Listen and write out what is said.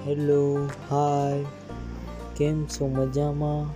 hello hi કેમ છો મજામાં